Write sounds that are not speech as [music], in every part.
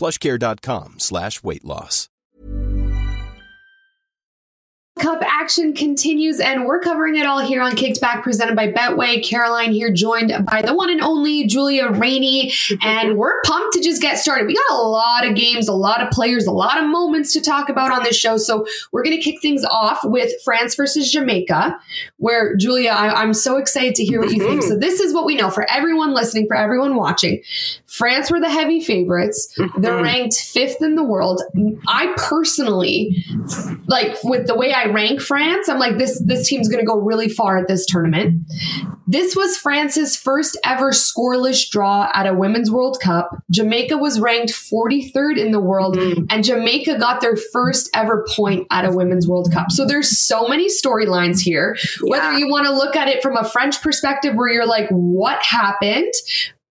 plushcare.com slash weight loss. Cup action continues, and we're covering it all here on Kicked Back, presented by Betway. Caroline here, joined by the one and only Julia Rainey, and we're pumped to just get started. We got a lot of games, a lot of players, a lot of moments to talk about on this show. So we're going to kick things off with France versus Jamaica, where Julia, I, am so excited to hear what you think. Mm-hmm. So this is what we know for everyone listening, for everyone watching. France were the heavy favorites. They're ranked fifth in the world. I personally, like with the way I rank France, I'm like this this team's going to go really far at this tournament. This was France's first ever scoreless draw at a Women's World Cup. Jamaica was ranked 43rd in the world mm. and Jamaica got their first ever point at a Women's World Cup. So there's so many storylines here. Yeah. Whether you want to look at it from a French perspective where you're like what happened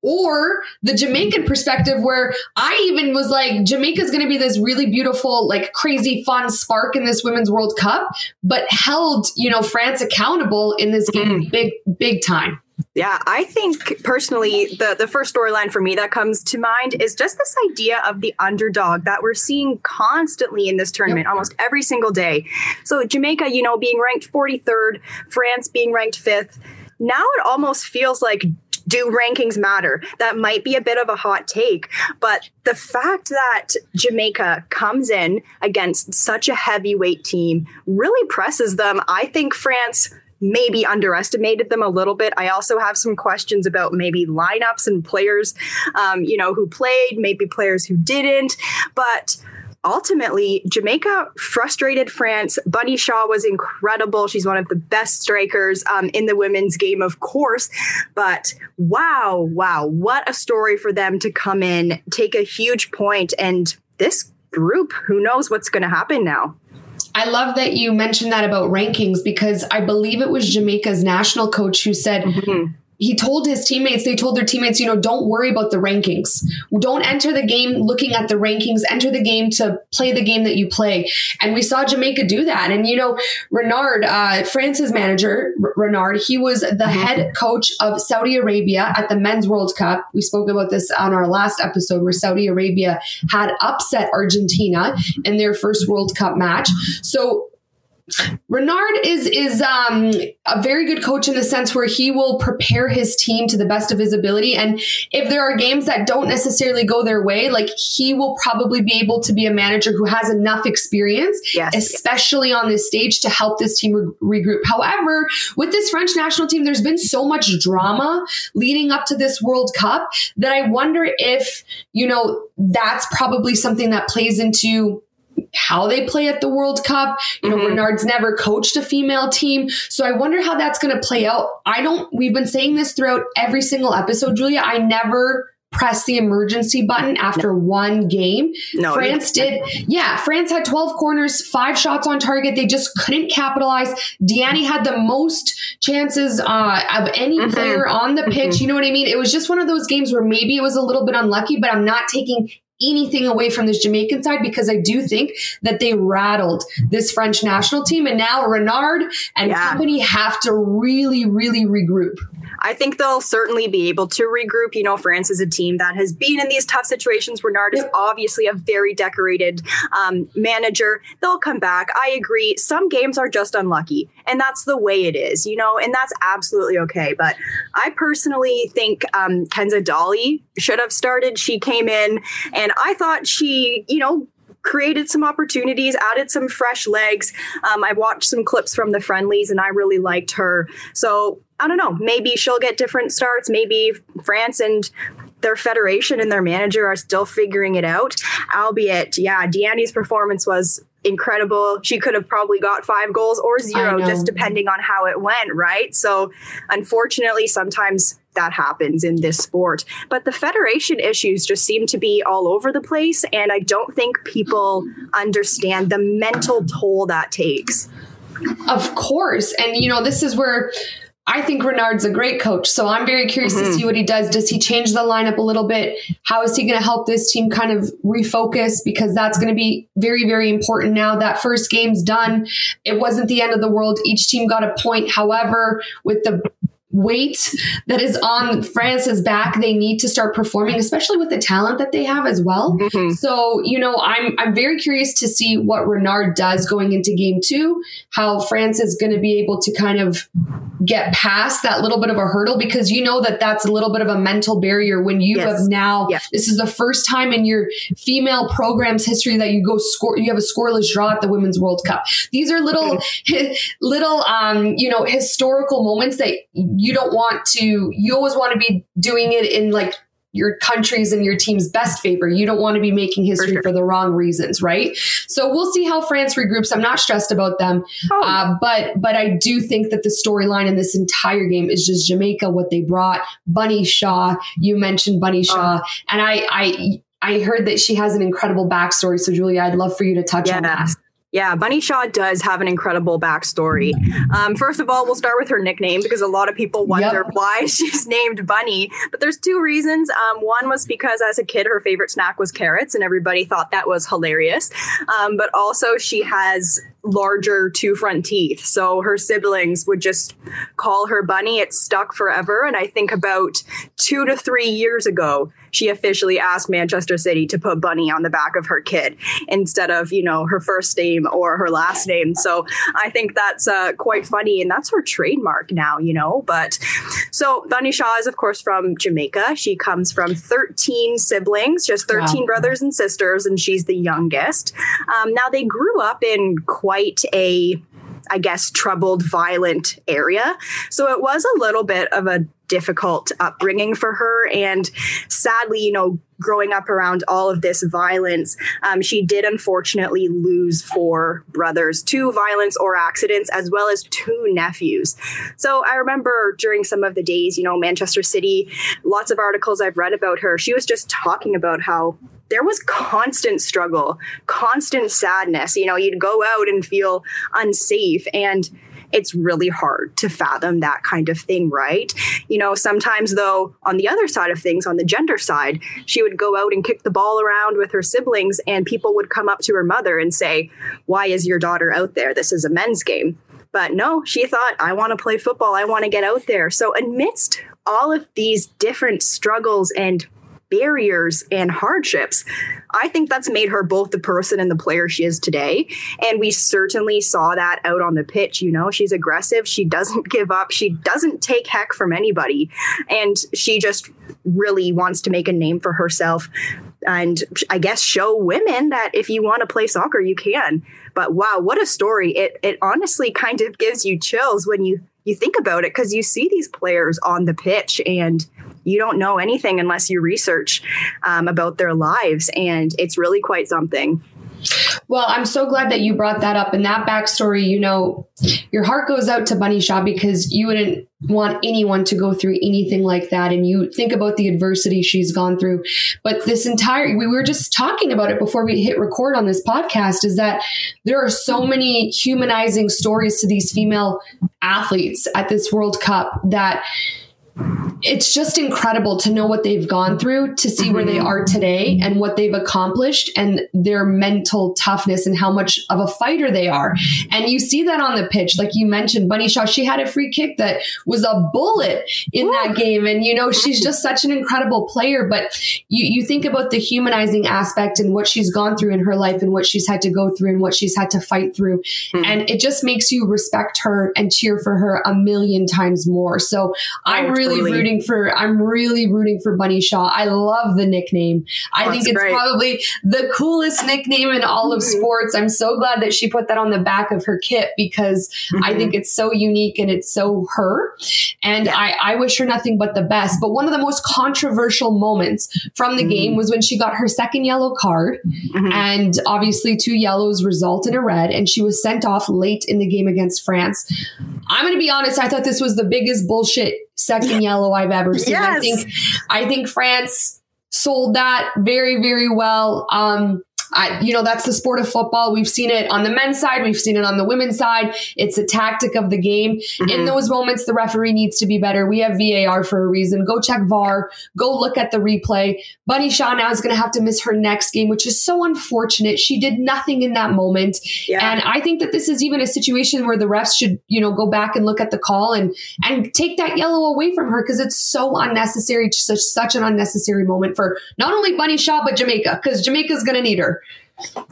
or the Jamaican perspective where I even was like, Jamaica's going to be this really beautiful, like crazy fun spark in this Women's World Cup, but held, you know, France accountable in this game mm. big, big time. Yeah, I think personally, the, the first storyline for me that comes to mind is just this idea of the underdog that we're seeing constantly in this tournament, yep. almost every single day. So, Jamaica, you know, being ranked 43rd, France being ranked fifth. Now it almost feels like do rankings matter? That might be a bit of a hot take, but the fact that Jamaica comes in against such a heavyweight team really presses them. I think France maybe underestimated them a little bit. I also have some questions about maybe lineups and players, um, you know, who played, maybe players who didn't. But ultimately, Jamaica frustrated France. Bunny Shaw was incredible. She's one of the best strikers um, in the women's game, of course. But wow, wow, what a story for them to come in, take a huge point, and this group, who knows what's going to happen now? I love that you mentioned that about rankings because I believe it was Jamaica's national coach who said, mm-hmm he told his teammates, they told their teammates, you know, don't worry about the rankings. Don't enter the game looking at the rankings. Enter the game to play the game that you play. And we saw Jamaica do that. And, you know, Renard, uh, France's manager, R- Renard, he was the mm-hmm. head coach of Saudi Arabia at the Men's World Cup. We spoke about this on our last episode where Saudi Arabia had upset Argentina in their first World Cup match. So Renard is is um, a very good coach in the sense where he will prepare his team to the best of his ability, and if there are games that don't necessarily go their way, like he will probably be able to be a manager who has enough experience, yes, especially on this stage, to help this team re- regroup. However, with this French national team, there's been so much drama leading up to this World Cup that I wonder if you know that's probably something that plays into how they play at the World Cup. You know, mm-hmm. Renard's never coached a female team. So I wonder how that's going to play out. I don't, we've been saying this throughout every single episode, Julia. I never press the emergency button after no. one game. No, France did. Yeah, France had 12 corners, five shots on target. They just couldn't capitalize. Diani had the most chances uh, of any mm-hmm. player on the pitch. Mm-hmm. You know what I mean? It was just one of those games where maybe it was a little bit unlucky, but I'm not taking anything away from this Jamaican side because I do think that they rattled this French national team. And now Renard and yeah. company have to really, really regroup. I think they'll certainly be able to regroup. You know, France is a team that has been in these tough situations. Renard is obviously a very decorated um, manager. They'll come back. I agree. Some games are just unlucky, and that's the way it is, you know, and that's absolutely okay. But I personally think um, Kenza Dali should have started. She came in, and I thought she, you know, created some opportunities, added some fresh legs. Um, I watched some clips from the friendlies and I really liked her. So I don't know, maybe she'll get different starts. Maybe France and their federation and their manager are still figuring it out. Albeit, yeah, Diani's performance was incredible. She could have probably got five goals or zero, just depending on how it went, right? So, unfortunately, sometimes that happens in this sport. But the federation issues just seem to be all over the place. And I don't think people understand the mental toll that takes. Of course. And, you know, this is where I think Renard's a great coach. So I'm very curious mm-hmm. to see what he does. Does he change the lineup a little bit? How is he going to help this team kind of refocus? Because that's going to be very, very important now. That first game's done. It wasn't the end of the world. Each team got a point. However, with the weight that is on France's back. They need to start performing, especially with the talent that they have as well. Mm-hmm. So, you know, I'm I'm very curious to see what Renard does going into game two, how France is going to be able to kind of get past that little bit of a hurdle because you know that that's a little bit of a mental barrier when you yes. have now yes. this is the first time in your female program's history that you go score you have a scoreless draw at the women's world cup these are little mm-hmm. little um you know historical moments that you don't want to you always want to be doing it in like your country's and your team's best favor. You don't want to be making history for, sure. for, the wrong reasons, right? So we'll see how France regroups. I'm not stressed about them, oh. uh, but but I do think that the storyline in this entire game is just Jamaica, what they brought. Bunny Shaw, you mentioned Bunny oh. Shaw, oh. and I I I heard that she has an incredible backstory. So Julia, I'd love for you to touch yeah. on that. Yeah, Bunny Shaw does have an incredible backstory. Um, first of all, we'll start with her nickname because a lot of people wonder yep. why [laughs] she's named Bunny. But there's two reasons. Um, one was because as a kid, her favorite snack was carrots, and everybody thought that was hilarious. Um, but also, she has larger two front teeth. So her siblings would just call her Bunny. It stuck forever. And I think about two to three years ago, she officially asked Manchester City to put Bunny on the back of her kid instead of, you know, her first name or her last name. So I think that's uh, quite funny. And that's her trademark now, you know. But so Bunny Shaw is, of course, from Jamaica. She comes from 13 siblings, just 13 wow. brothers and sisters, and she's the youngest. Um, now, they grew up in quite quite a I guess, troubled, violent area. So it was a little bit of a difficult upbringing for her. And sadly, you know, growing up around all of this violence, um, she did unfortunately lose four brothers to violence or accidents, as well as two nephews. So I remember during some of the days, you know, Manchester City, lots of articles I've read about her, she was just talking about how there was constant struggle, constant sadness. You know, you'd go out and feel unsafe and it's really hard to fathom that kind of thing, right? You know, sometimes though, on the other side of things, on the gender side, she would go out and kick the ball around with her siblings, and people would come up to her mother and say, Why is your daughter out there? This is a men's game. But no, she thought, I want to play football. I want to get out there. So, amidst all of these different struggles and barriers and hardships. I think that's made her both the person and the player she is today. And we certainly saw that out on the pitch. You know, she's aggressive. She doesn't [laughs] give up. She doesn't take heck from anybody. And she just really wants to make a name for herself and I guess show women that if you want to play soccer, you can. But wow, what a story. It, it honestly kind of gives you chills when you you think about it because you see these players on the pitch and you don't know anything unless you research um, about their lives. And it's really quite something. Well, I'm so glad that you brought that up. And that backstory, you know, your heart goes out to Bunny Shaw because you wouldn't want anyone to go through anything like that. And you think about the adversity she's gone through. But this entire, we were just talking about it before we hit record on this podcast, is that there are so many humanizing stories to these female athletes at this World Cup that it's just incredible to know what they've gone through to see where they mm-hmm. are today and what they've accomplished and their mental toughness and how much of a fighter they are. And you see that on the pitch. Like you mentioned, Bunny Shaw, she had a free kick that was a bullet in Ooh. that game. And, you know, she's just such an incredible player. But you, you think about the humanizing aspect and what she's gone through in her life and what she's had to go through and what she's had to fight through. Mm-hmm. And it just makes you respect her and cheer for her a million times more. So oh, I'm really totally. rooting rooting for. I'm really rooting for Bunny Shaw. I love the nickname. I Oh, think it's great. probably the coolest nickname in all of Mhm. sports. I'm so glad that she put that on the back of her kit because I Mhm. think it's so unique and it's so her. And Yeah. I, I wish her nothing but the best. But one of the most controversial moments from the Mhm. game was when she got her second yellow card. Mhm. And obviously, two yellows result in a red, and she was sent off late in the game against France. I'm going to be honest, I thought this was the biggest bullshit second yellow I've ever seen. I think I think France sold that very, very well. Um, I, you know, that's the sport of football. We've seen it on the men's side. We've seen it on the women's side. It's a tactic of the game. In Mhm. those moments, the referee needs to be better. We have VAR for a reason. Go check VAR. Go look at the replay. Bunny Shaw now is going to have to miss her next game, which is so unfortunate. She did nothing in that moment. Yeah. And I think that this is even a situation where the refs should, you know, go back and look at the call and and take that yellow away from her because it's so unnecessary, such such an unnecessary moment for not only Bunny Shaw but Jamaica because Jamaica's going to need her.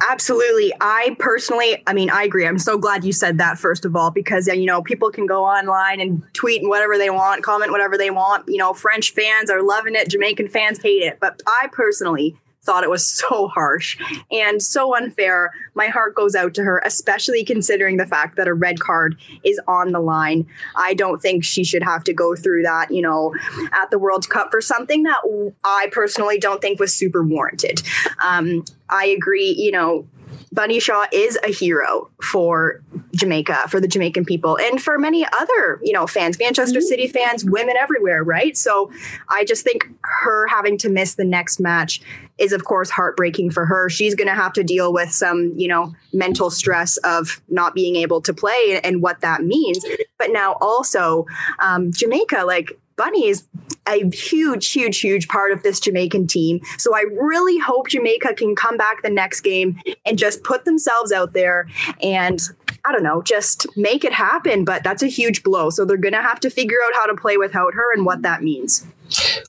Absolutely. I personally, I mean, I agree. I'm so glad you said that, first of all, because, you know, people can go online and tweet and whatever they want, comment whatever they want. You know, French fans are loving it, Jamaican fans hate it. But I personally thought it was [laughs] so harsh and so unfair. My heart goes out to her, especially considering the fact that a red card is on the line. I don't think she should have to go through that, you know, at the World Cup for something that I personally don't think was super warranted. Um, I agree, you know, Bunny Shaw is a hero for Jamaica, for the Jamaican people, and for many other, you know, fans, Manchester City fans, women everywhere, right? So I just think her having to miss the next match is, of course, heartbreaking for her. She's going to have to deal with some, you know, mental stress of not being able to play and what that means. But now also, um, Jamaica, like, Bunny is a huge, huge, huge part of this Jamaican team. So I really hope Jamaica can come back the next game and just put themselves out there and I don't know, just make it happen. But that's a huge blow. So they're going to have to figure out how to play without her and what that means.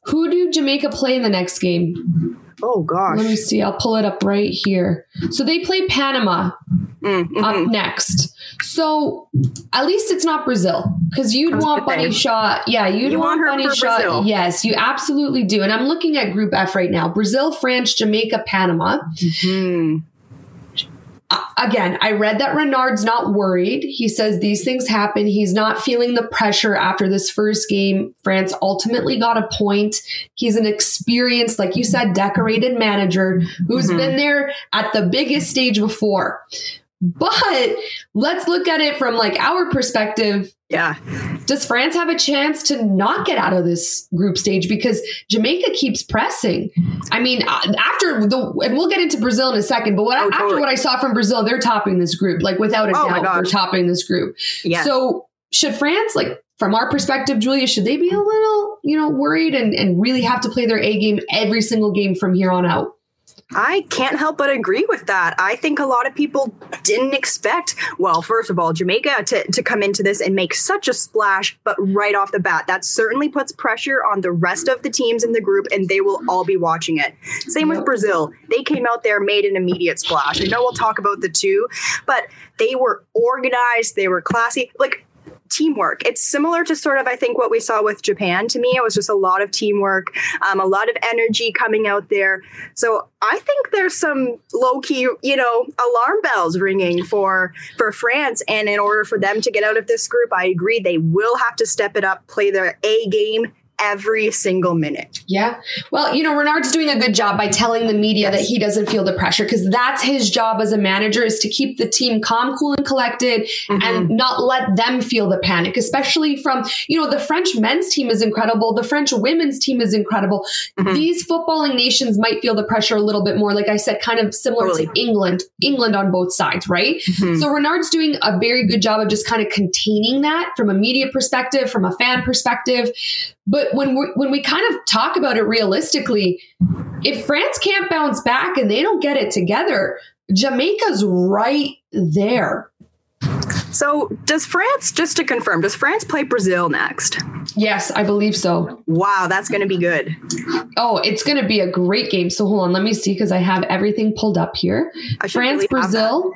Who do Jamaica play in the next game? Oh, gosh. Let me see. I'll pull it up right here. So they play Panama Mm, mhm. up next. So at least it's not Brazil because you'd want Bunny. Shaw. Yeah, you'd You want, want Bunny Shaw. Brazil. Yes, you absolutely do. And I'm looking at Group F right now: Brazil, France, Jamaica, Panama. Mhm. Again, I read that Renard's not worried. He says these things happen. He's not feeling the pressure after this first game. France ultimately got a point. He's an experienced, like you said, decorated manager who's Mhm. been there at the biggest stage before. But let's look at it from like our perspective. Yeah. Does France have a chance to not get out of this group stage because Jamaica keeps pressing? I mean, uh, after the and we'll get into Brazil in a second, but what Oh, after totally. what I saw from Brazil, they're topping this group like without a Oh, doubt. They're topping this group. Yeah. So should France like from our perspective, Julia, should they be a little you know worried and and really have to play their A game every single game from here on out? I can't help but agree with that. I think a lot of people didn't expect, well, first of all, Jamaica to, to come into this and make such a splash, but right off the bat, that certainly puts pressure on the rest of the teams in the group, and they will all be watching it. Same with Brazil. They came out there, made an immediate splash. I know we'll talk about the two, but they were organized, they were classy. Like, teamwork. It's similar to sort of, I think, what we saw with Japan. To me, it was just a lot of teamwork, um, a lot of energy coming out there. So I think there's some low key, you know, alarm bells ringing for for France. And in order for them to get out of this group, I agree they will have to step it up, play their A game every single minute. Yeah. Well, you know, Renard's doing a good job by telling the media that he doesn't feel the pressure because that's his job as a manager is to keep the team calm, cool, and collected and not let them feel the panic, especially from, you know, the French men's team is incredible. The French women's team is incredible. Mhm. These footballing nations might feel the pressure a little bit more, like I said, kind of similar Totally. to England, England on both sides, right? Mhm. So Renard's doing a very good job of just kind of containing that from a media perspective, from a fan perspective. But when we when we kind of talk about it realistically, if France can't bounce back and they don't get it together, Jamaica's right there. So, does France, just to confirm, does France play Brazil next? Yes, I believe so. Wow, that's going to be good. Oh, it's going to be a great game. So hold on, let me see because I have everything pulled up here. France Brazil,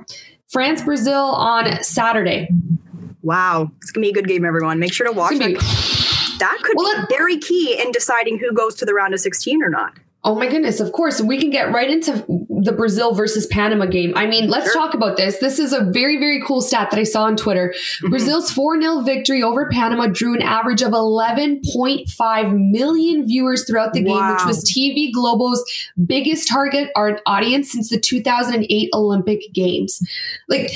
France Brazil on Saturday. Wow, it's going to be a good game, everyone. Make sure to watch gonna that. could well, be very key in deciding who goes to the round of 16 or not. Oh my goodness, of course. We can get right into the Brazil versus Panama game. I mean, let's sure. talk about this. This is a very, very cool stat that I saw on Twitter. Mm-hmm. Brazil's 4 0 victory over Panama drew an average of 11.5 million viewers throughout the wow. game, which was TV Globo's biggest target audience since the 2008 Olympic Games. Like,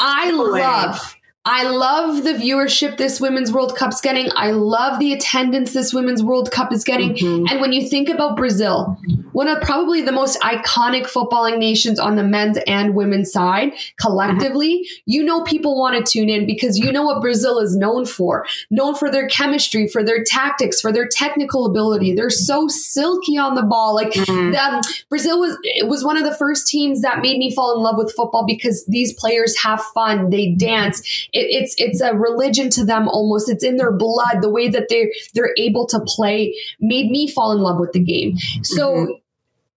I love I love the viewership this Women's World Cup's getting. I love the attendance this Women's World Cup is getting. Mm-hmm. And when you think about Brazil, one of probably the most iconic footballing nations on the men's and women's side collectively, mm-hmm. you know people want to tune in because you know what Brazil is known for. Known for their chemistry, for their tactics, for their technical ability. They're so silky on the ball. Like mm-hmm. um, Brazil was was one of the first teams that made me fall in love with football because these players have fun, they dance it, it's it's a religion to them almost. It's in their blood. The way that they they're able to play made me fall in love with the game. So mm-hmm.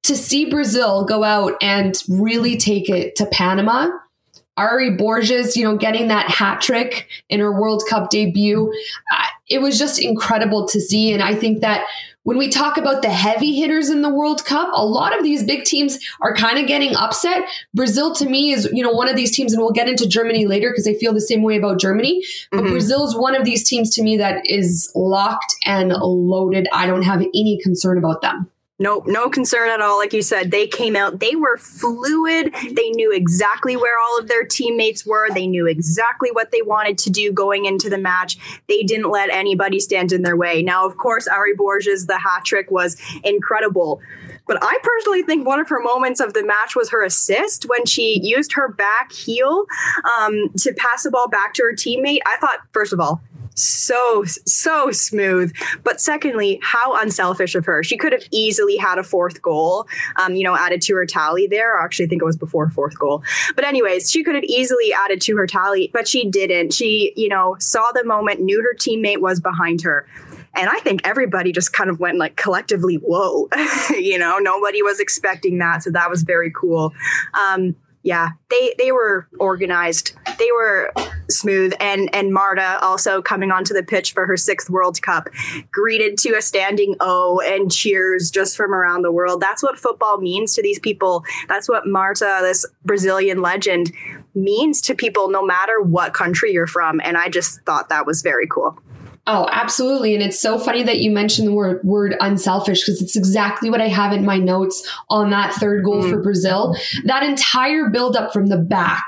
to see Brazil go out and really take it to Panama. Ary Borges, you know, getting that hat trick in her World Cup debut, uh, it was just incredible to see. And I think that when we talk about the heavy hitters in the World Cup, a lot of these big teams are kind of getting upset. Brazil to me is, you know, one of these teams, and we'll get into Germany later because I feel the same way about Germany. But mm-hmm. Brazil is one of these teams to me that is locked and loaded. I don't have any concern about them. Nope, no concern at all. Like you said, they came out, they were fluid. They knew exactly where all of their teammates were. They knew exactly what they wanted to do going into the match. They didn't let anybody stand in their way. Now, of course, Ary Borges, the hat trick was incredible. But I personally think one of her moments of the match was her assist when she used her back heel um, to pass the ball back to her teammate. I thought, first of all, so so smooth. But secondly how unselfish of her. She could have easily had a fourth goal um, you know added to her tally there. I actually i think it was before fourth goal. But anyways she could have easily added to her tally but she didn't. She you know saw the moment knew her teammate was behind her. And I think everybody just kind of went like collectively, whoa, [laughs] you know, nobody was expecting that. So that was very cool. Um, yeah, they they were organized. They were smooth, and and Marta also coming onto the pitch for her sixth World Cup, greeted to a standing O and cheers just from around the world. That's what football means to these people. That's what Marta, this Brazilian legend, means to people, no matter what country you're from. And I just thought that was very cool. Oh, absolutely. And it's so funny that you mentioned the word, word unselfish because it's exactly what I have in my notes on that third goal mm. for Brazil. That entire buildup from the back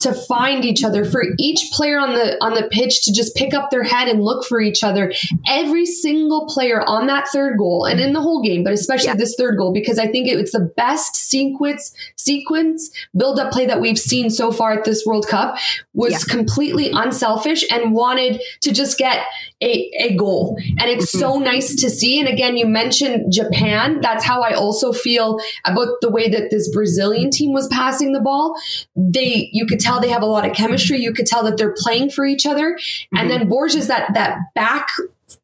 to find each other for each player on the, on the pitch to just pick up their head and look for each other. Every single player on that third goal and in the whole game, but especially yeah. this third goal, because I think it, it's the best sequence, sequence build up play that we've seen so far at this World Cup was yeah. completely unselfish and wanted to just get a, a goal. And it's mm-hmm. so nice to see. And again, you mentioned Japan. That's how I also feel about the way that this Brazilian team was passing the ball. They, you could tell they have a lot of chemistry. You could tell that they're playing for each other. Mm-hmm. And then Borges, that, that back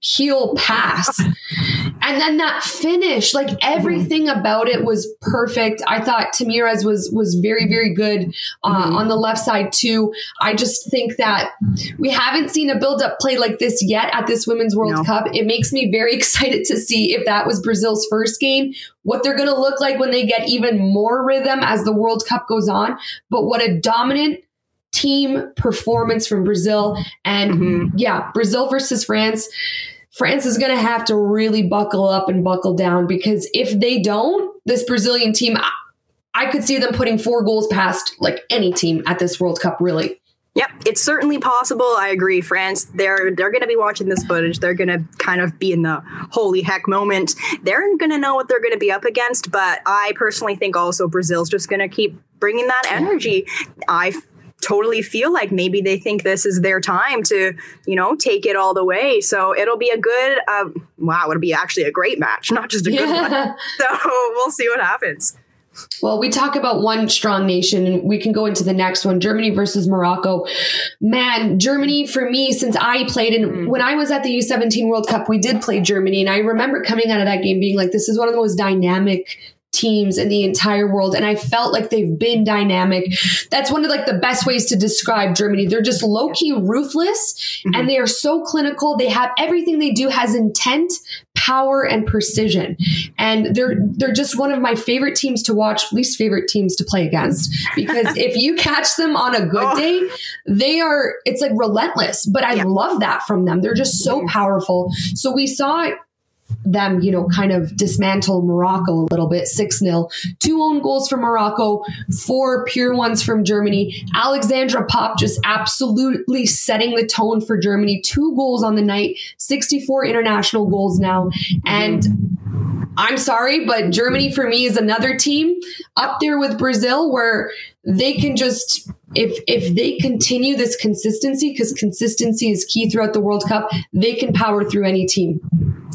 heel pass. And then that finish, like everything about it was perfect. I thought Tamires was was very very good uh, mm-hmm. on the left side too. I just think that we haven't seen a build up play like this yet at this Women's World no. Cup. It makes me very [laughs] excited to see if that was Brazil's first game, what they're going to look like when they get even more rhythm as the World Cup goes on. But what a dominant team performance from Brazil. And mm-hmm. yeah, Brazil versus France. France is going to have to really buckle up and buckle down because if they don't, this Brazilian team, I could see them putting four goals past like any team at this World Cup, really. Yep, it's certainly possible. I agree. France, they're they're going to be watching this footage. They're going to kind of be in the holy heck moment. They're going to know what they're going to be up against. But I personally think also Brazil's just going to keep bringing that energy. I totally feel like maybe they think this is their time to, you know, take it all the way. So it'll be a good, uh, wow, it'll be actually a great match, [laughs] not just a good yeah. one. [laughs] So we'll see what happens. Well, we talk about one strong nation and we can go into the next one Germany versus Morocco. Man, Germany for me, since I played and mm. when I was at the U17 World Cup, we did play Germany. And I remember coming out of that game being like, this is one of the most dynamic teams in the entire world. And I felt like they've been dynamic. That's one of like the best ways to describe Germany. They're just low key ruthless mm-hmm. and they are so clinical. They have everything they do has intent, power and precision. And they're they're just one of my favorite teams to watch, least favorite teams to play against. Because [laughs] if you catch them on a good oh. day, they are it's like relentless. But I yeah. love that from them. They're just so powerful. So we saw them, you know, kind of dismantle Morocco a little bit, 6 0. Two own goals from Morocco, four pure ones from Germany. Alexandra Popp just absolutely setting the tone for Germany. Two goals on the night, 64 international goals now. And I'm sorry, but Germany for me is another team up there with Brazil where they can just if if they continue this consistency because consistency is key throughout the World Cup, they can power through any team.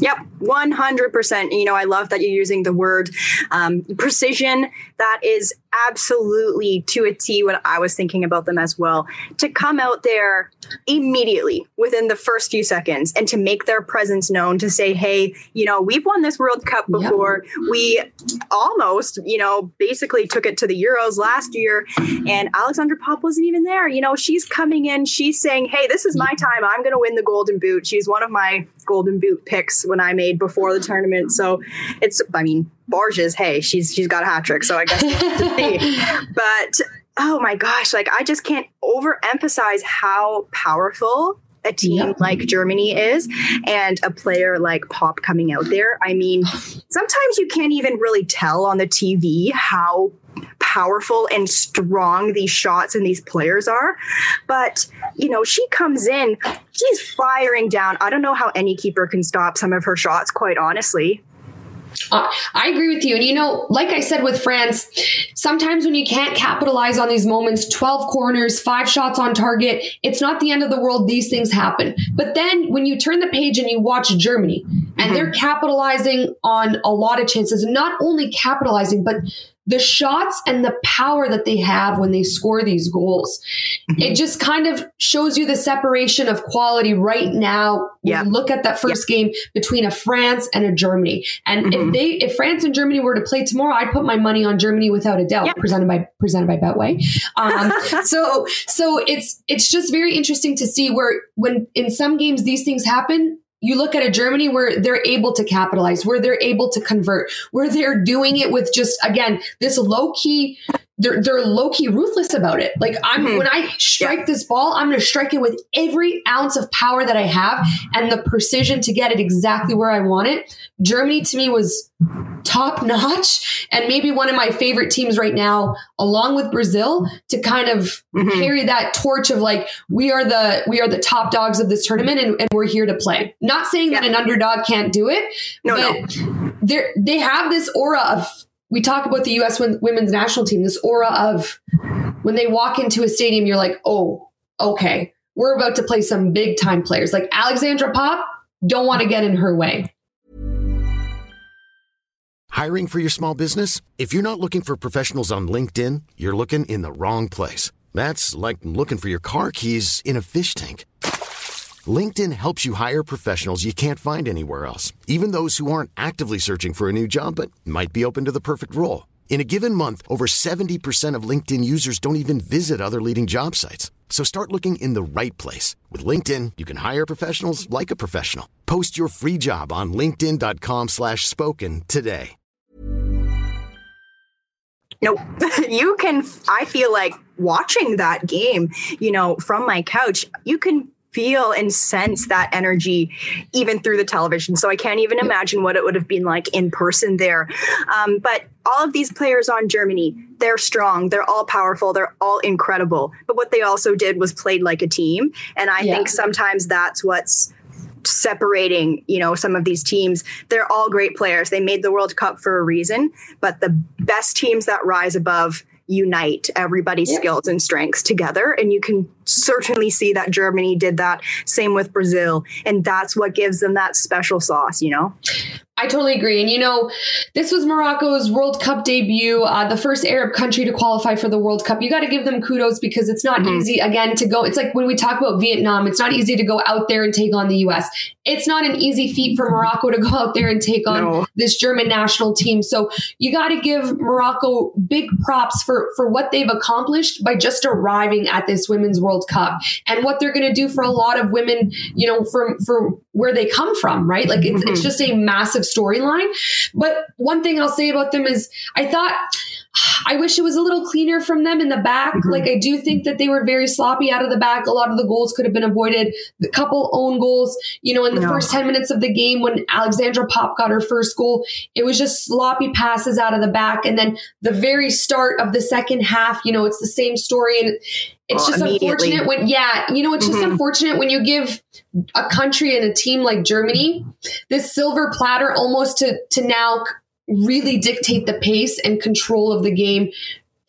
Yep, 100%. You know, I love that you're using the word um, precision. That is absolutely to a T what I was thinking about them as well. To come out there immediately within the first few seconds and to make their presence known to say, hey, you know, we've won this World Cup before. Yep. We almost, you know, basically took it to the Euros last year and Alexandra Popp wasn't even there. You know, she's coming in, she's saying, hey, this is my time. I'm going to win the Golden Boot. She's one of my Golden Boot picks when I made before the tournament. So it's, I mean, Borges, hey, she's she's got a hat trick, so I guess to see. [laughs] But oh my gosh, like I just can't overemphasize how powerful a team yep. like Germany is and a player like Popp coming out there. I mean, sometimes you can't even really tell on the TV how powerful and strong these shots and these players are. But, you know, she comes in, she's firing down. I don't know how any keeper can stop some of her shots, quite honestly. Uh, I agree with you. And you know, like I said with France, sometimes when you can't capitalize on these moments, 12 corners, five shots on target, it's not the end of the world. These things happen. But then when you turn the page and you watch Germany and mm-hmm. they're capitalizing on a lot of chances, not only capitalizing, but the shots and the power that they have when they score these goals. Mm-hmm. It just kind of shows you the separation of quality right now. Yeah. look at that first yeah. game between a France and a Germany. And mm-hmm. if they if France and Germany were to play tomorrow, I'd put my money on Germany without a doubt, yeah. presented by presented by Betway. Um, [laughs] so so it's it's just very interesting to see where when in some games these things happen, you look at a Germany where they're able to capitalize, where they're able to convert, where they're doing it with just again this low key. They're they're low key ruthless about it. Like I'm mm-hmm. when I strike yeah. this ball, I'm going to strike it with every ounce of power that I have and the precision to get it exactly where I want it. Germany to me was top notch [laughs] and maybe one of my favorite teams right now along with Brazil to kind of mm-hmm. carry that torch of like we are the we are the top dogs of this tournament and, and we're here to play. Not saying yeah. that an underdog can't do it, no, but no. they they have this aura of we talk about the US women's national team this aura of when they walk into a stadium you're like, "Oh, okay. We're about to play some big time players like Alexandra Popp, don't want to get in her way. Hiring for your small business? If you're not looking for professionals on LinkedIn, you're looking in the wrong place. That's like looking for your car keys in a fish tank. LinkedIn helps you hire professionals you can't find anywhere else, even those who aren't actively searching for a new job but might be open to the perfect role. In a given month, over 70% of LinkedIn users don't even visit other leading job sites. So start looking in the right place. With LinkedIn, you can hire professionals like a professional. Post your free job on linkedin.com slash spoken today. Nope. [laughs] you can, I feel like watching that game, you know, from my couch, you can feel and sense that energy even through the television. So I can't even imagine what it would have been like in person there. Um, but all of these players on Germany, they're strong, they're all powerful, they're all incredible. But what they also did was played like a team. And I yeah. think sometimes that's what's separating you know some of these teams they're all great players they made the world cup for a reason but the best teams that rise above unite everybody's yep. skills and strengths together. And you can certainly see that Germany did that. Same with Brazil. And that's what gives them that special sauce, you know? I totally agree. And you know, this was Morocco's World Cup debut, uh, the first Arab country to qualify for the World Cup. You got to give them kudos because it's not mm-hmm. easy, again, to go. It's like when we talk about Vietnam, it's not easy to go out there and take on the US. It's not an easy feat for Morocco to go out there and take on no. this German national team. So you got to give Morocco big props for, for what they've accomplished by just arriving at this Women's World Cup and what they're going to do for a lot of women, you know, from, from where they come from, right? Like it's, mm-hmm. it's just a massive storyline. But one thing I'll say about them is I thought I wish it was a little cleaner from them in the back. Mm-hmm. Like I do think that they were very sloppy out of the back. A lot of the goals could have been avoided. The couple own goals, you know, in the no. first 10 minutes of the game when Alexandra Popp got her first goal, it was just sloppy passes out of the back. And then the very start of the second half, you know, it's the same story and it's just unfortunate when yeah, you know, it's just mm-hmm. unfortunate when you give a country and a team like Germany this silver platter almost to to now really dictate the pace and control of the game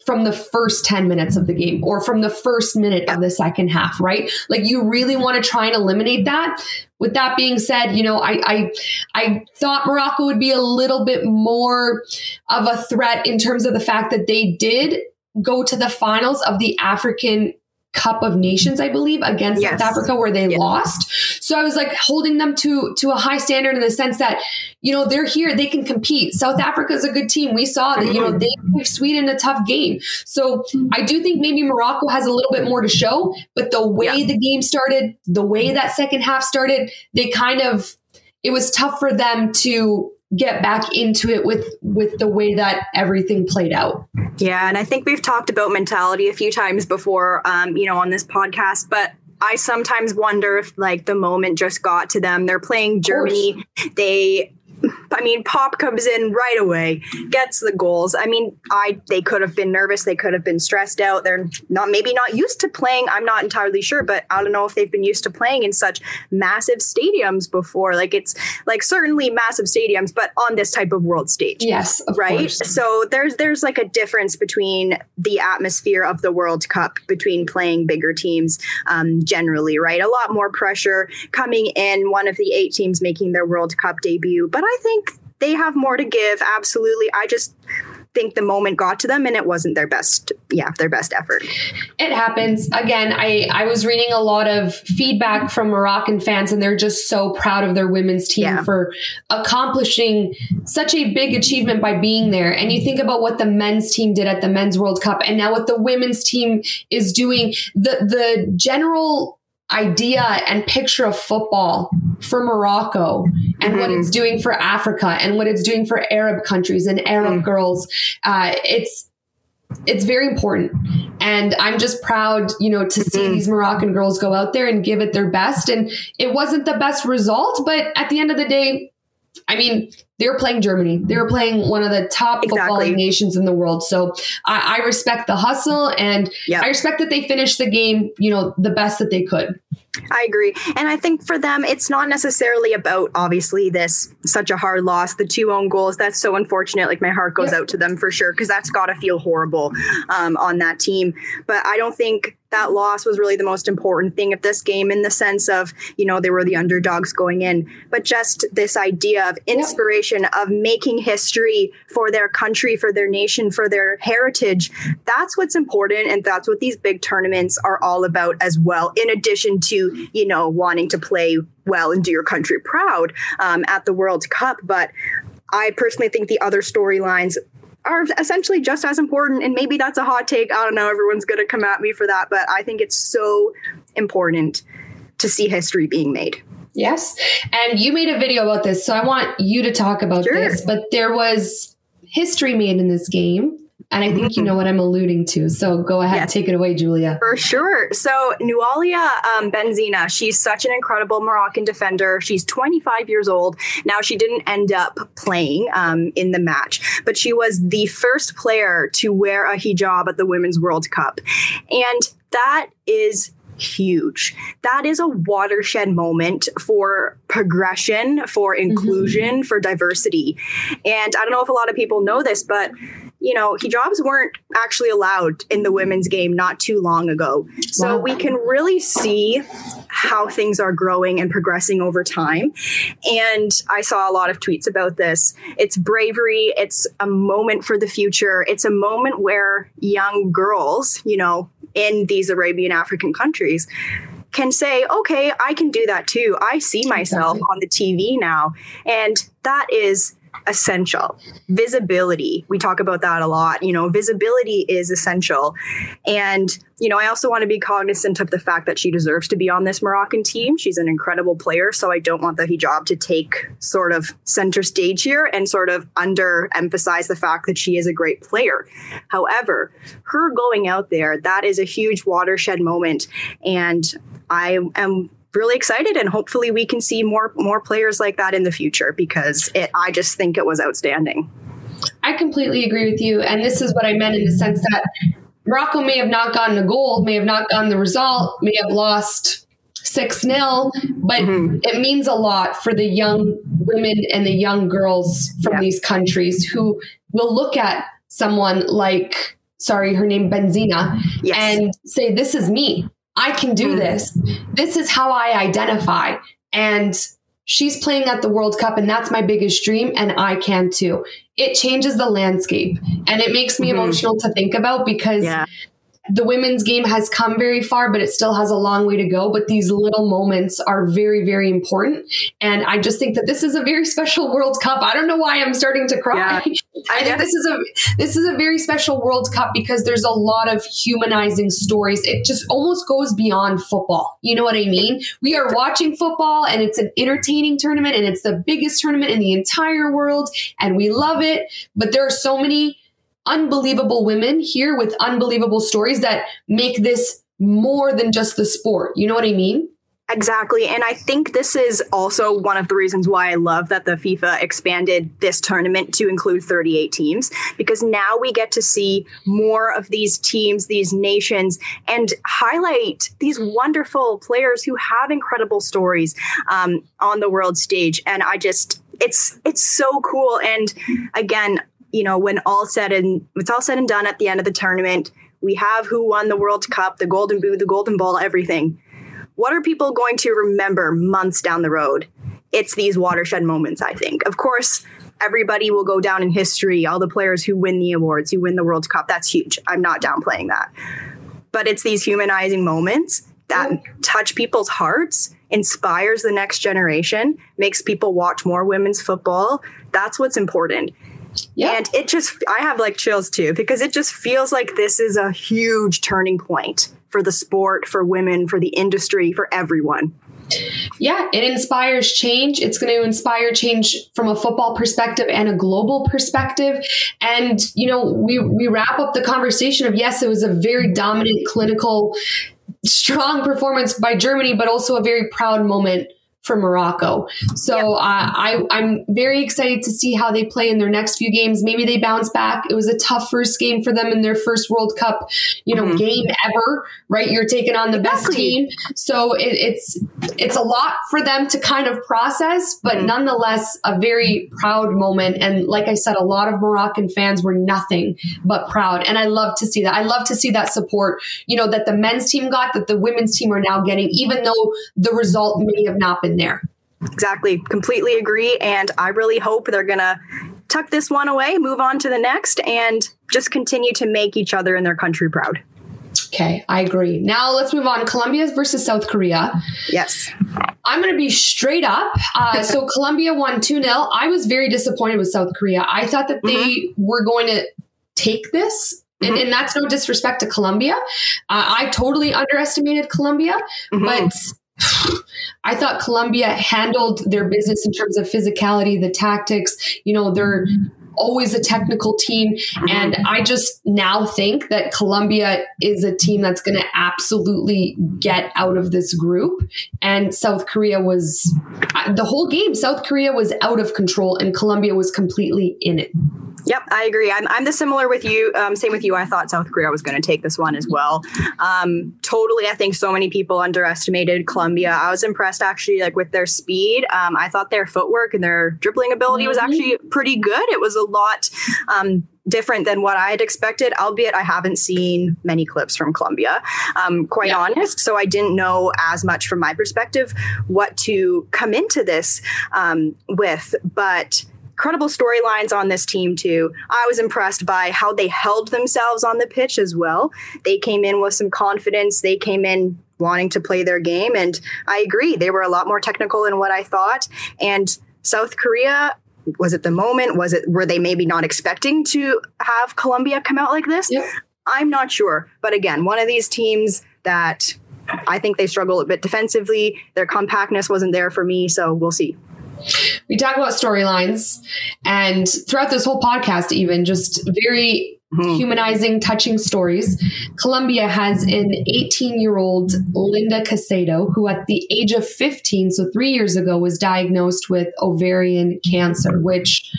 from the first 10 minutes of the game or from the first minute of the second half, right? Like you really want to try and eliminate that. With that being said, you know, I, I I thought Morocco would be a little bit more of a threat in terms of the fact that they did go to the finals of the African Cup of Nations, I believe, against yes. South Africa where they yes. lost. So I was like holding them to to a high standard in the sense that, you know, they're here, they can compete. South Africa is a good team. We saw that, you know, they gave Sweden a tough game. So I do think maybe Morocco has a little bit more to show, but the way yeah. the game started, the way that second half started, they kind of it was tough for them to get back into it with with the way that everything played out. Yeah, and I think we've talked about mentality a few times before, um, you know, on this podcast, but I sometimes wonder if like the moment just got to them. They're playing Germany. They I mean, Popp comes in right away, gets the goals. I mean, I they could have been nervous, they could have been stressed out. They're not maybe not used to playing. I'm not entirely sure, but I don't know if they've been used to playing in such massive stadiums before. Like it's like certainly massive stadiums, but on this type of world stage. Yes, right. Course. So there's there's like a difference between the atmosphere of the World Cup between playing bigger teams um, generally, right? A lot more pressure coming in. One of the eight teams making their World Cup debut, but I think they have more to give. Absolutely. I just think the moment got to them and it wasn't their best yeah their best effort it happens again i i was reading a lot of feedback from moroccan fans and they're just so proud of their women's team yeah. for accomplishing such a big achievement by being there and you think about what the men's team did at the men's world cup and now what the women's team is doing the the general idea and picture of football for Morocco and mm-hmm. what it's doing for Africa and what it's doing for Arab countries and Arab mm-hmm. girls. Uh, it's it's very important. And I'm just proud, you know, to see mm-hmm. these Moroccan girls go out there and give it their best. And it wasn't the best result, but at the end of the day, I mean, they were playing Germany. They were playing one of the top exactly. footballing nations in the world. So I, I respect the hustle and yep. I respect that they finished the game, you know, the best that they could. I agree. And I think for them, it's not necessarily about obviously this such a hard loss, the two own goals. That's so unfortunate. Like my heart goes out to them for sure, because that's got to feel horrible um, on that team. But I don't think that loss was really the most important thing of this game in the sense of, you know, they were the underdogs going in, but just this idea of inspiration, of making history for their country, for their nation, for their heritage. That's what's important. And that's what these big tournaments are all about as well, in addition to you know, wanting to play well and do your country proud um, at the World Cup. But I personally think the other storylines are essentially just as important. And maybe that's a hot take. I don't know. Everyone's going to come at me for that. But I think it's so important to see history being made. Yes. And you made a video about this. So I want you to talk about sure. this. But there was history made in this game and I think mm-hmm. you know what I'm alluding to. So go ahead, yes. take it away, Julia. For sure. So Nouhaila um, Benzina, she's such an incredible Moroccan defender. She's 25 years old. Now, she didn't end up playing um, in the match, but she was the first player to wear a hijab at the Women's World Cup. And that is huge. That is a watershed moment for progression, for mm-hmm. inclusion, mm-hmm. for diversity. And I don't know if a lot of people know this, but you know, hijabs weren't actually allowed in the women's game not too long ago. So wow. we can really see how things are growing and progressing over time. And I saw a lot of tweets about this. It's bravery, it's a moment for the future, it's a moment where young girls, you know, in these Arabian African countries, can say, okay, I can do that too. I see myself exactly. on the TV now. And that is essential. Visibility, we talk about that a lot. You know, visibility is essential. And, you know, I also want to be cognizant of the fact that she deserves to be on this Moroccan team. She's an incredible player. So I don't want the hijab to take sort of center stage here and sort of underemphasize the fact that she is a great player. However, her going out there, that is a huge watershed moment. And I am really excited and hopefully we can see more more players like that in the future because it I just think it was outstanding. I completely agree with you and this is what I meant in the sense that Morocco may have not gotten a goal, may have not gotten the result, may have lost 6 0, but mm-hmm. it means a lot for the young women and the young girls from yeah. these countries who will look at someone like, sorry, her name Benzina, yes. and say, This is me. I can do hmm. this. This is how I identify. And she's playing at the World Cup, and that's my biggest dream, and I can too. It changes the landscape and it makes me mm-hmm. emotional to think about because yeah the women's game has come very far, but it still has a long way to go. But these little moments are very, very important. And I just think that this is a very special World Cup. I don't know why I'm starting to cry. Yeah. [laughs] I think this is a this is a very special World Cup because there's a lot of humanizing stories. It just almost goes beyond football. You know what I mean? We are watching football and it's an entertaining tournament and it's the biggest tournament in the entire world and we love it. But there are so many unbelievable women here with unbelievable stories that make this more than just the sport. You know what I mean? Exactly. And I think this is also one of the reasons why I love that the FIFA expanded this tournament to include 38 teams, because now we get to see more of these teams, these nations, and highlight these wonderful players who have incredible stories um, on the world stage. And I just, it's it's so cool and again you know, when all said and it's all said and done at the end of the tournament, we have who won the World Cup, the Golden Boot, the Golden Ball, everything. What are people going to remember months down the road? It's these watershed moments, I think. Of course, everybody will go down in history, all the players who win the awards, who win the World Cup. That's huge. I'm not downplaying that. But it's these humanizing moments that touch people's hearts, inspires the next generation, makes people watch more women's football. That's what's important. Yeah. And it just, I have like chills too, because it just feels like this is a huge turning point for the sport, for women, for the industry, for everyone. Yeah, it inspires change. It's going to inspire change from a football perspective and a global perspective. And, you know, we, we wrap up the conversation of yes, it was a very dominant, clinical, strong performance by Germany, but also a very proud moment for Morocco. So yep. uh, I, I'm very excited to see how they play in their next few games. Maybe they bounce back. It was a tough first game for them in their first World Cup, you know, mm-hmm. game ever. Right, you're taking on the exactly. best team, so it, it's it's a lot for them to kind of process, but mm-hmm. nonetheless a very proud moment. And like I said, a lot of Moroccan fans were nothing but proud, and I love to see that. I love to see that support. You know that the men's team got, that the women's team are now getting, even though the result may have not been in there. Exactly. Completely agree. And I really hope they're going to tuck this one away, move on to the next, and just continue to make each other and their country proud. Okay, I agree. Now let's move on. Colombia versus South Korea. Yes. I'm going to be straight up. Uh, so [laughs] Colombia won 2 0. I was very disappointed with South Korea. I thought that they mm-hmm. were going to take this. Mm-hmm. And, and, that's no disrespect to Colombia. Uh, I totally underestimated Colombia, mm-hmm. but [sighs] I thought Colombia handled their business in terms of physicality, the tactics. You know, they're always a technical team. And I just now think that Colombia is a team that's going to absolutely get out of this group. And South Korea was the whole game, South Korea was out of control and Colombia was completely in it. Yep, I agree. I'm, I'm the similar with you. Um, same with you. I thought South Korea was going to take this one as well. Um, totally. I think so many people underestimated Colombia. I was impressed actually, like with their speed. Um, I thought their footwork and their dribbling ability mm-hmm. was actually pretty good. It was a lot um, different than what I had expected, albeit I haven't seen many clips from Colombia, um, quite yeah. honest. So I didn't know as much from my perspective what to come into this um, with. But incredible storylines on this team too. I was impressed by how they held themselves on the pitch as well. They came in with some confidence. They came in wanting to play their game and I agree. They were a lot more technical than what I thought and South Korea was it the moment was it were they maybe not expecting to have Colombia come out like this? Yep. I'm not sure, but again, one of these teams that I think they struggle a bit defensively. Their compactness wasn't there for me, so we'll see we talk about storylines and throughout this whole podcast even just very mm-hmm. humanizing touching stories colombia has an 18 year old linda Caicedo who at the age of 15 so three years ago was diagnosed with ovarian cancer which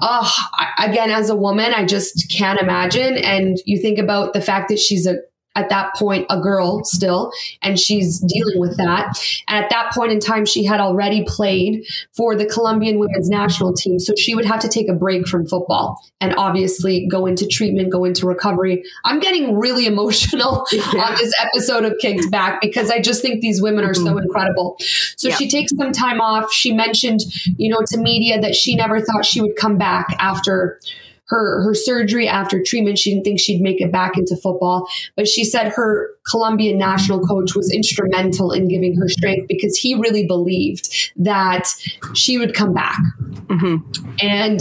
oh again as a woman i just can't imagine and you think about the fact that she's a at that point a girl still and she's dealing with that and at that point in time she had already played for the colombian women's national team so she would have to take a break from football and obviously go into treatment go into recovery i'm getting really emotional [laughs] yeah. on this episode of kicked back because i just think these women are mm-hmm. so incredible so yeah. she takes some time off she mentioned you know to media that she never thought she would come back after her her surgery after treatment she didn't think she'd make it back into football but she said her colombian national coach was instrumental in giving her strength because he really believed that she would come back mm-hmm. and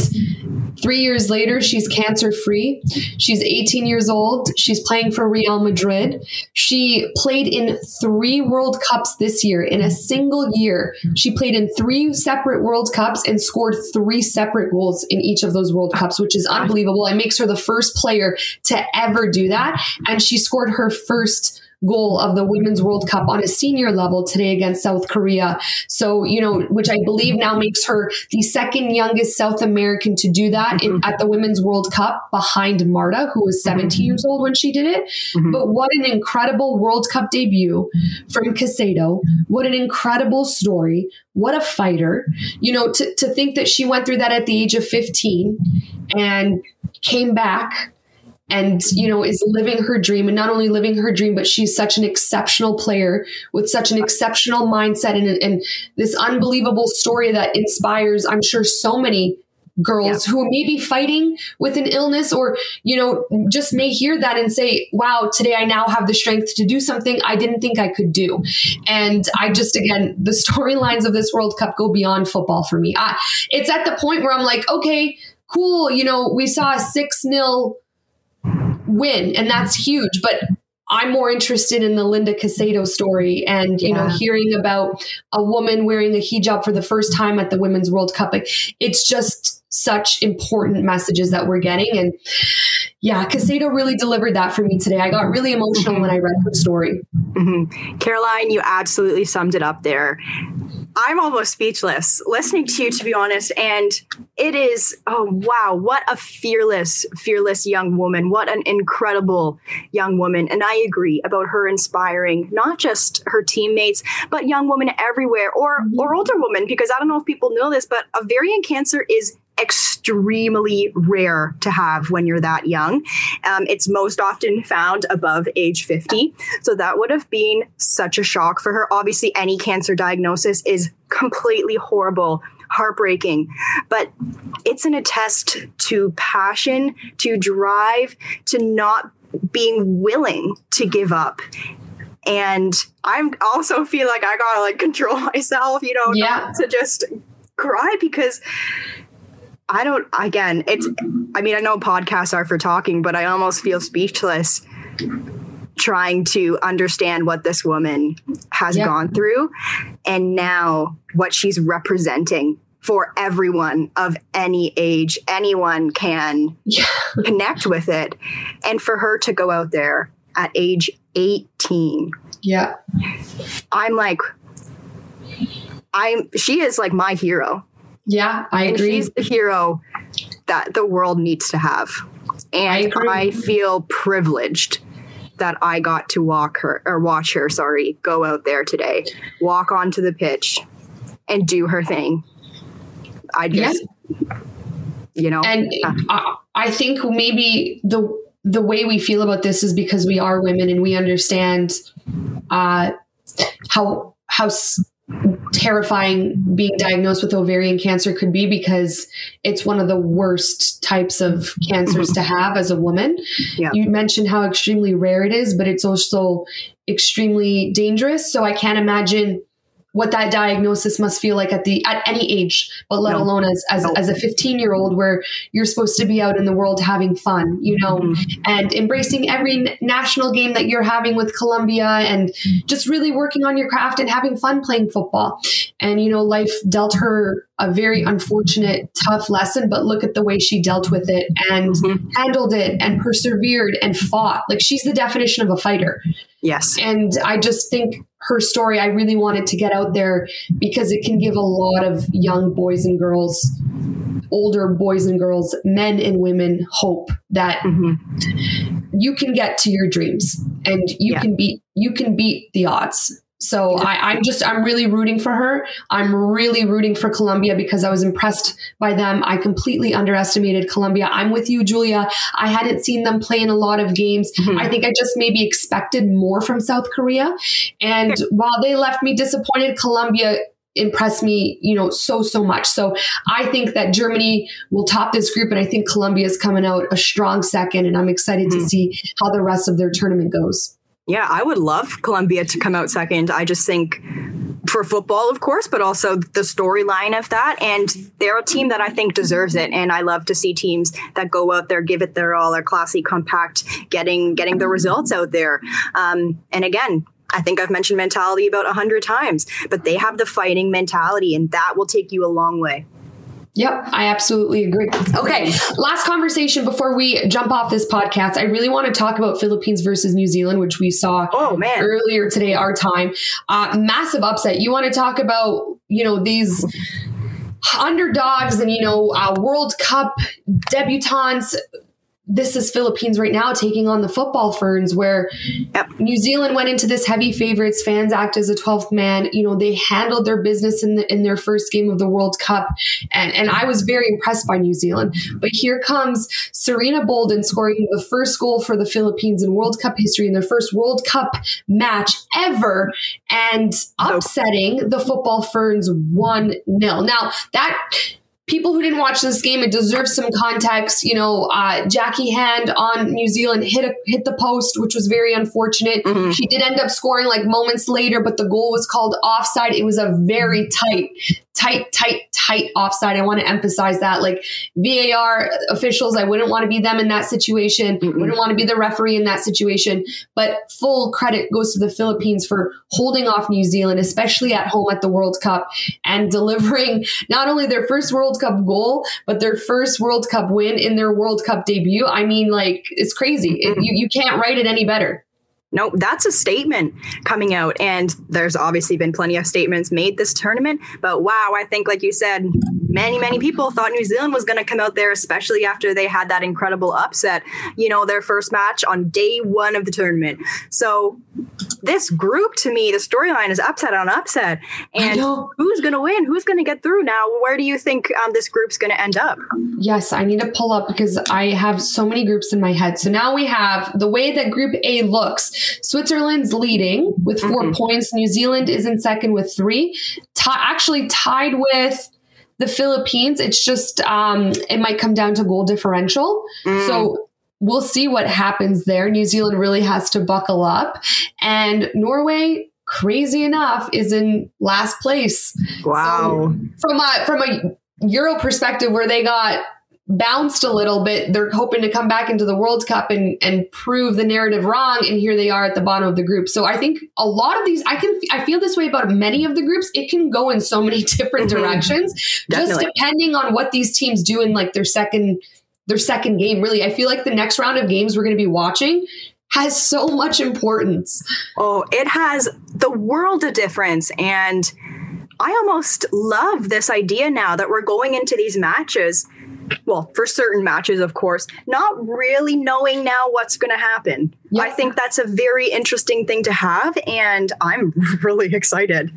three years later she's cancer free she's 18 years old she's playing for real madrid she played in three world cups this year in a single year she played in three separate world cups and scored three separate goals in each of those world cups which is unbelievable. It makes her the first player to ever do that. And she scored her first goal of the Women's World Cup on a senior level today against South Korea. So, you know, which I believe now makes her the second youngest South American to do that mm-hmm. at the Women's World Cup behind Marta, who was 17 mm-hmm. years old when she did it. Mm-hmm. But what an incredible World Cup debut from Caicedo. What an incredible story. What a fighter. You know, to, to think that she went through that at the age of 15 and came back and you know is living her dream and not only living her dream but she's such an exceptional player with such an exceptional mindset and, and this unbelievable story that inspires i'm sure so many girls yeah. who may be fighting with an illness or you know just may hear that and say wow today i now have the strength to do something i didn't think i could do and i just again the storylines of this world cup go beyond football for me I, it's at the point where i'm like okay cool you know we saw a 6 nil win, and that's mm-hmm. huge. But I'm more interested in the Linda Caicedo story and, you yeah. know, hearing about a woman wearing a hijab for the first time at the Women's World Cup. It's just such important messages that we're getting. And yeah, Caicedo really delivered that for me today. I got really emotional mm-hmm. when I read her story. Mm-hmm. Caroline, you absolutely summed it up there. I'm almost speechless listening to you, to be honest. And it is, oh, wow, what a fearless, fearless young woman. What an incredible young woman. And I agree about her inspiring not just her teammates, but young women everywhere or, mm-hmm. or older women, because I don't know if people know this, but ovarian cancer is extremely rare to have when you're that young. Um, it's most often found above age 50. So that would have been such a shock for her. Obviously, any cancer diagnosis is completely horrible heartbreaking, but it's an attest to passion, to drive, to not being willing to give up. And I'm also feel like I gotta like control [laughs] myself, you know, yeah. not to just cry because I don't, again, it's, I mean, I know podcasts are for talking, but I almost feel speechless trying to understand what this woman has gone through and now what she's representing for everyone of any age. Anyone can yeah. [laughs] connect with it. And for her to go out there at age 18. Yeah. I'm like, I'm, she is like my hero yeah, I and agree. She's the hero that the world needs to have. And I, I feel privileged that I got to walk her or watch her, sorry, go out there today, walk onto the pitch and do her thing. I just, yeah. you know, and I, I think maybe the the way we feel about this is because we are women and we understand uh, how how terrifying being diagnosed with ovarian cancer could be because it's one of the worst types of cancers mm-hmm. to have as a woman. Yeah. You mentioned how extremely rare it is, but it's also extremely dangerous. So I can't imagine what that diagnosis must feel like at the at any age, but let no. alone as as, no. as a 15 year old where you're supposed to be out in the world having fun, you know, mm-hmm. and embracing every national game that you're having with Colombia and just really working on your craft and having fun playing football. And you know, life dealt her a very unfortunate, tough lesson, but look at the way she dealt with it and mm-hmm. handled it and persevered and fought. Like she's the definition of a fighter. Yes. And I just think her story, I really wanted to get out there because it can give a lot of young boys and girls, older boys and girls, men and women hope that mm-hmm. you can get to your dreams and you yeah. can beat you can beat the odds so I, am just, I'm really rooting for her. I'm really rooting for Colombia because I was impressed by them. I completely underestimated Colombia. I'm with you, Julia. I hadn't seen them play in a lot of games. Mm-hmm. I think I just maybe expected more from South Korea. And while they left me disappointed, Colombia impressed me, you know, so, so much. So I think that Germany will top this group. And I think Colombia is coming out a strong second. And I'm excited mm-hmm. to see how the rest of their tournament goes. Yeah, I would love Colombia to come out second. I just think for football, of course, but also the storyline of that. And they're a team that I think deserves it. And I love to see teams that go out there, give it their all, are classy, compact, getting getting the results out there. Um, and again, I think I've mentioned mentality about a hundred times, but they have the fighting mentality, and that will take you a long way. Yep, I absolutely agree. Okay, last conversation before we jump off this podcast. I really want to talk about Philippines versus New Zealand, which we saw oh, man. earlier today, our time. Uh, massive upset. You want to talk about, you know, these underdogs and, you know, uh, World Cup debutantes this is Philippines right now taking on the football ferns, where yep. New Zealand went into this heavy favorites. Fans act as a 12th man. You know, they handled their business in the, in their first game of the World Cup, and and I was very impressed by New Zealand. But here comes Sarina Bolden scoring the first goal for the Philippines in World Cup history in their first World Cup match ever, and upsetting the football ferns one 0 Now that people who didn't watch this game, it deserves some context. You know, uh, Jacqui Hand on New Zealand hit a, hit the post, which was very unfortunate. Mm-hmm. She did end up scoring like moments later, but the goal was called offside. It was a very tight, tight, tight, tight offside. I want to emphasize that. Like VAR officials, I wouldn't want to be them in that situation. mm Wouldn't want to be the referee in that situation. But full credit goes to the Philippines for holding off New Zealand, especially at home at the World Cup, and [laughs] delivering not only their first World Cup goal, but their first World Cup win in their World Cup debut. I mean, like it's crazy. It, you you can't write it any better. No, that's a statement coming out. And there's obviously been plenty of statements made this tournament. But wow, I think, like you said, many, many people thought New Zealand was going to come out there, especially after they had that incredible upset, you know, their first match on day one of the tournament. So this group, to me, the storyline is upset on upset. And who's going to win? Who's going to get through now? Where do you think um, this group's going to end up? Yes, I need to pull up because I have so many groups in my head. So now we have the way that Group A looks. Switzerland's leading with 4 mm-hmm. points. New Zealand is in second with three. T- actually tied with the Philippines. It's just um, it might come down to goal differential. Mm. So we'll see what happens there. New Zealand really has to buckle up, and Norway. Crazy enough, is in last place. Wow! So from a from a Euro perspective, where they got bounced a little bit. They're hoping to come back into the World Cup and and prove the narrative wrong. And here they are at the bottom of the group. So I think a lot of these, I can I feel this way about many of the groups. It can go in so many [laughs] different mm-hmm. directions, just depending on what these teams do in like their second their second game. Really, I feel like the next round of games we're going to be watching has so much importance. Oh, it has the world of difference and. I almost love this idea now that we're going into these matches well, for certain matches, of course, not really knowing now what's going to happen. Yeah. I think that's a very interesting thing to have, and I'm [laughs] really excited.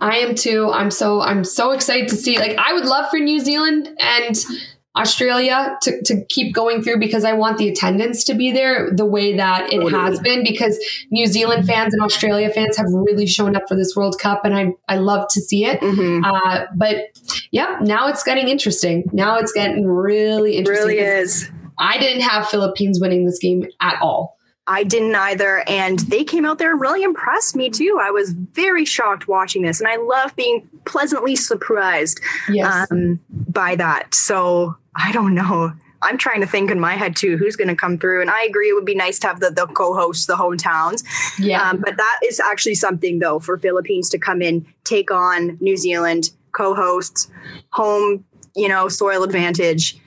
I am too. I'm so I'm so excited to see. Like I would love for New Zealand and Australia to, to keep going through because I want the attendance to be there the way that it has been because New Zealand fans and Australia fans have really shown up for this World Cup and I, I love to see it. Mm-hmm. Uh, but yeah, now it's getting interesting. Now it's getting really It interesting. really is. I didn't have Philippines winning this game at all. I didn't either. And they came out there and really impressed me too. I was very shocked watching this, and I love being pleasantly surprised Yes. um, by that. So I don't know. I'm trying to think in my head too who's going to come through. And I agree, it would be nice to have the, the co hosts, the hometowns. yeah. Um, but that is actually something, though, for Philippines to come in, take on New Zealand, co hosts, home, you know, soil advantage.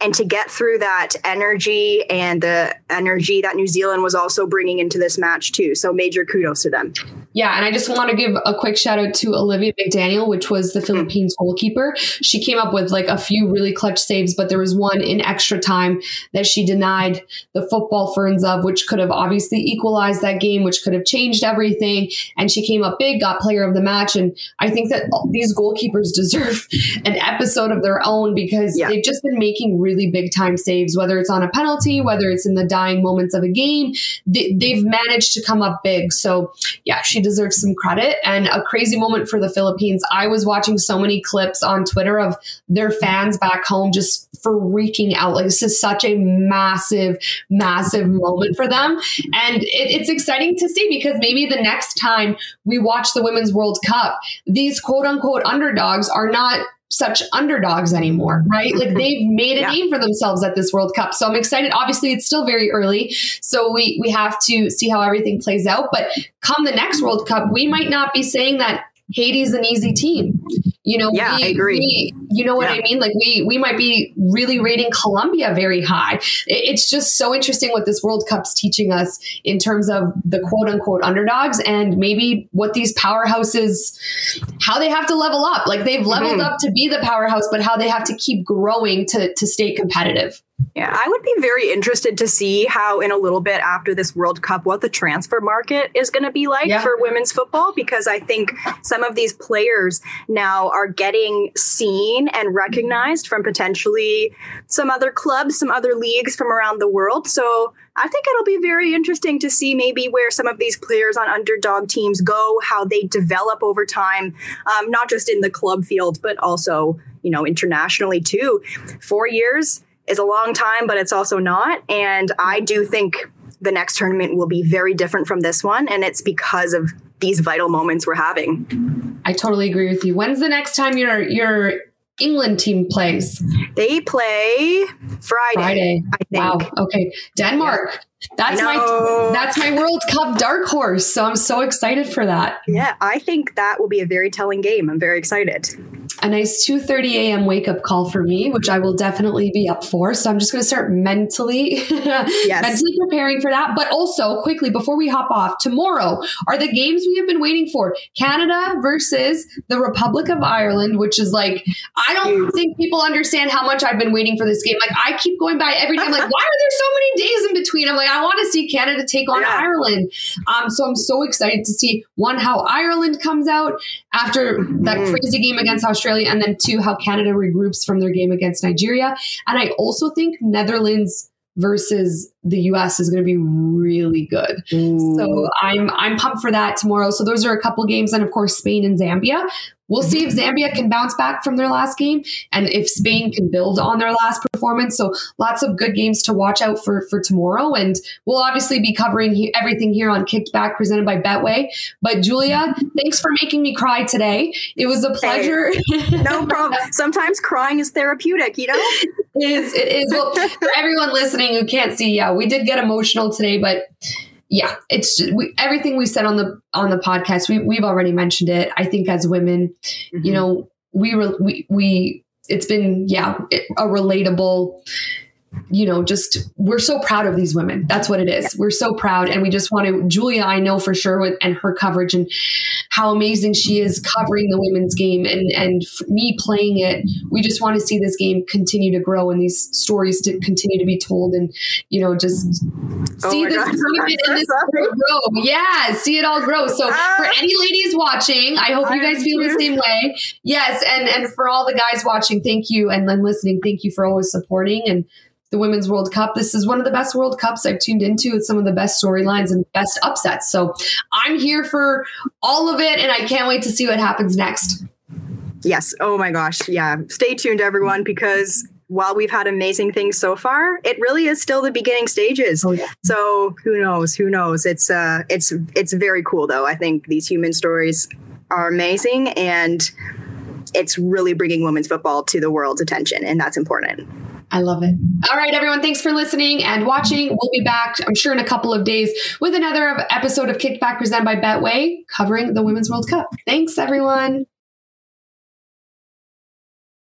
And to get through that energy and the energy that New Zealand was also bringing into this match, too. So, major kudos to them. Yeah, and I just want to give a quick shout out to Olivia McDaniel, which was the Philippines goalkeeper. She came up with like a few really clutch saves, but there was one in extra time that she denied the football ferns of, which could have obviously equalized that game, which could have changed everything. And she came up big, got player of the match. And I think that these goalkeepers [laughs] deserve an episode of their own because Yeah. they've just been making really big time saves, whether it's on a penalty, whether it's in the dying moments of a game. They, they've managed to come up big. So, yeah, she deserves some credit and a crazy moment for the Philippines. I was watching so many clips on Twitter of their fans back home just freaking out. Like, this is such a massive, massive moment for them. And it, it's exciting to see because maybe the next time we watch the Women's World Cup, these quote unquote underdogs are not such underdogs anymore, right? Like [laughs] they've made a Yeah. name for themselves at this World Cup. So I'm excited. Obviously, it's still very early, so we we have to see how everything plays out. But come the next World Cup, we might not be saying that Haiti's an easy team. You know, Yeah, we, I agree. we- you know what Yeah. I mean? Like we we might be really rating Colombia very high. It's just so interesting what this World Cup's teaching us in terms of the quote unquote underdogs and maybe what these powerhouses how they have to level up. Like they've leveled Mhm. up to be the powerhouse, but how they have to keep growing to to stay competitive. Yeah, I would be very interested to see how, in a little bit after this World Cup, what the transfer market is going to be like Yeah. for women's football, because I think some of these players now are getting seen and recognized from potentially some other clubs, some other leagues from around the world. So I think it'll be very interesting to see maybe where some of these players on underdog teams go, how they develop over time, um, not just in the club field, but also, you know, internationally too. Four years is a long time, but it's also not. And I do think the next tournament will be very different from this one. And it's because of these vital moments we're having. I totally agree with you. When's the next time your your England team plays? They play Friday. Friday. I think. Wow. Okay. Denmark. That's my that's my World Cup dark horse. So I'm so excited for that. Yeah, I think that will be a very telling game. I'm very excited. A nice 2:30 a.m. wake up call for me, which I will definitely be up for. So I'm just going to start mentally [laughs] mentally preparing for that. But also quickly before we hop off, tomorrow are the games we have been waiting for. Canada versus the Republic of Ireland, which is like I don't think people understand how much I've been waiting for this game. Like I keep going by every I'm like, [laughs] why are there so many days in between? I'm like, I want to see Canada take on Yeah. Ireland. Um, so I'm so excited to see one how Ireland comes out after that Mhm. crazy game against Australia, and then two how Canada regroups from their game against Nigeria. And I also think Netherlands versus the US is going to be really good. So I'm I'm pumped for that tomorrow. So those are a couple games, and of course Spain and Zambia. We'll see if mm-hmm. Zambia can bounce back from their last game and if Spain can build on their last performance. So lots of good games to watch out for for tomorrow. And we'll obviously be covering he- everything here on Kicked Back presented by Betway. But Julia, thanks for making me cry today. It was a pleasure. [laughs] no problem. Sometimes crying is therapeutic, you know? [laughs] It is. It is. Well, for everyone listening who can't see, yeah, we did get emotional today, but yeah, it's we, everything we said on the on the podcast. We we've already mentioned it. I think as women, Mm-hmm. you know, we re, we we it's been yeah a relatable you know, just we're so proud of these women. That's what it is. We're so proud. And we just want to, Julia, I know for sure, with, and her coverage and how amazing she is covering the women's game and, and me playing it. We just want to see this game continue to grow and these stories to continue to be told and, you know, just oh see this God. [laughs] this grow. Yeah, see it all grow. So uh, for any ladies watching, I hope you guys feel the same way. Yes. And, and for all the guys watching, thank you. And then listening, thank you for always supporting and the Women's World Cup. This is one of the best World Cups I've tuned into. It's some of the best storylines and best upsets. So I'm here for all of it, and I can't wait to see what happens next. Yes. Oh my gosh. Yeah. Stay tuned, everyone, because while we've had amazing things so far, it really is still the beginning stages. Oh, yeah. So who knows? Who knows? It's uh, it's it's very cool though. I think these human stories are amazing, and it's really bringing women's football to the world's attention, and that's important. I love it. All right, everyone. Thanks for listening and watching. We'll be back, I'm sure, in a couple of days with another episode of Kicked Back presented by Betway covering the Women's World Cup. Thanks, everyone.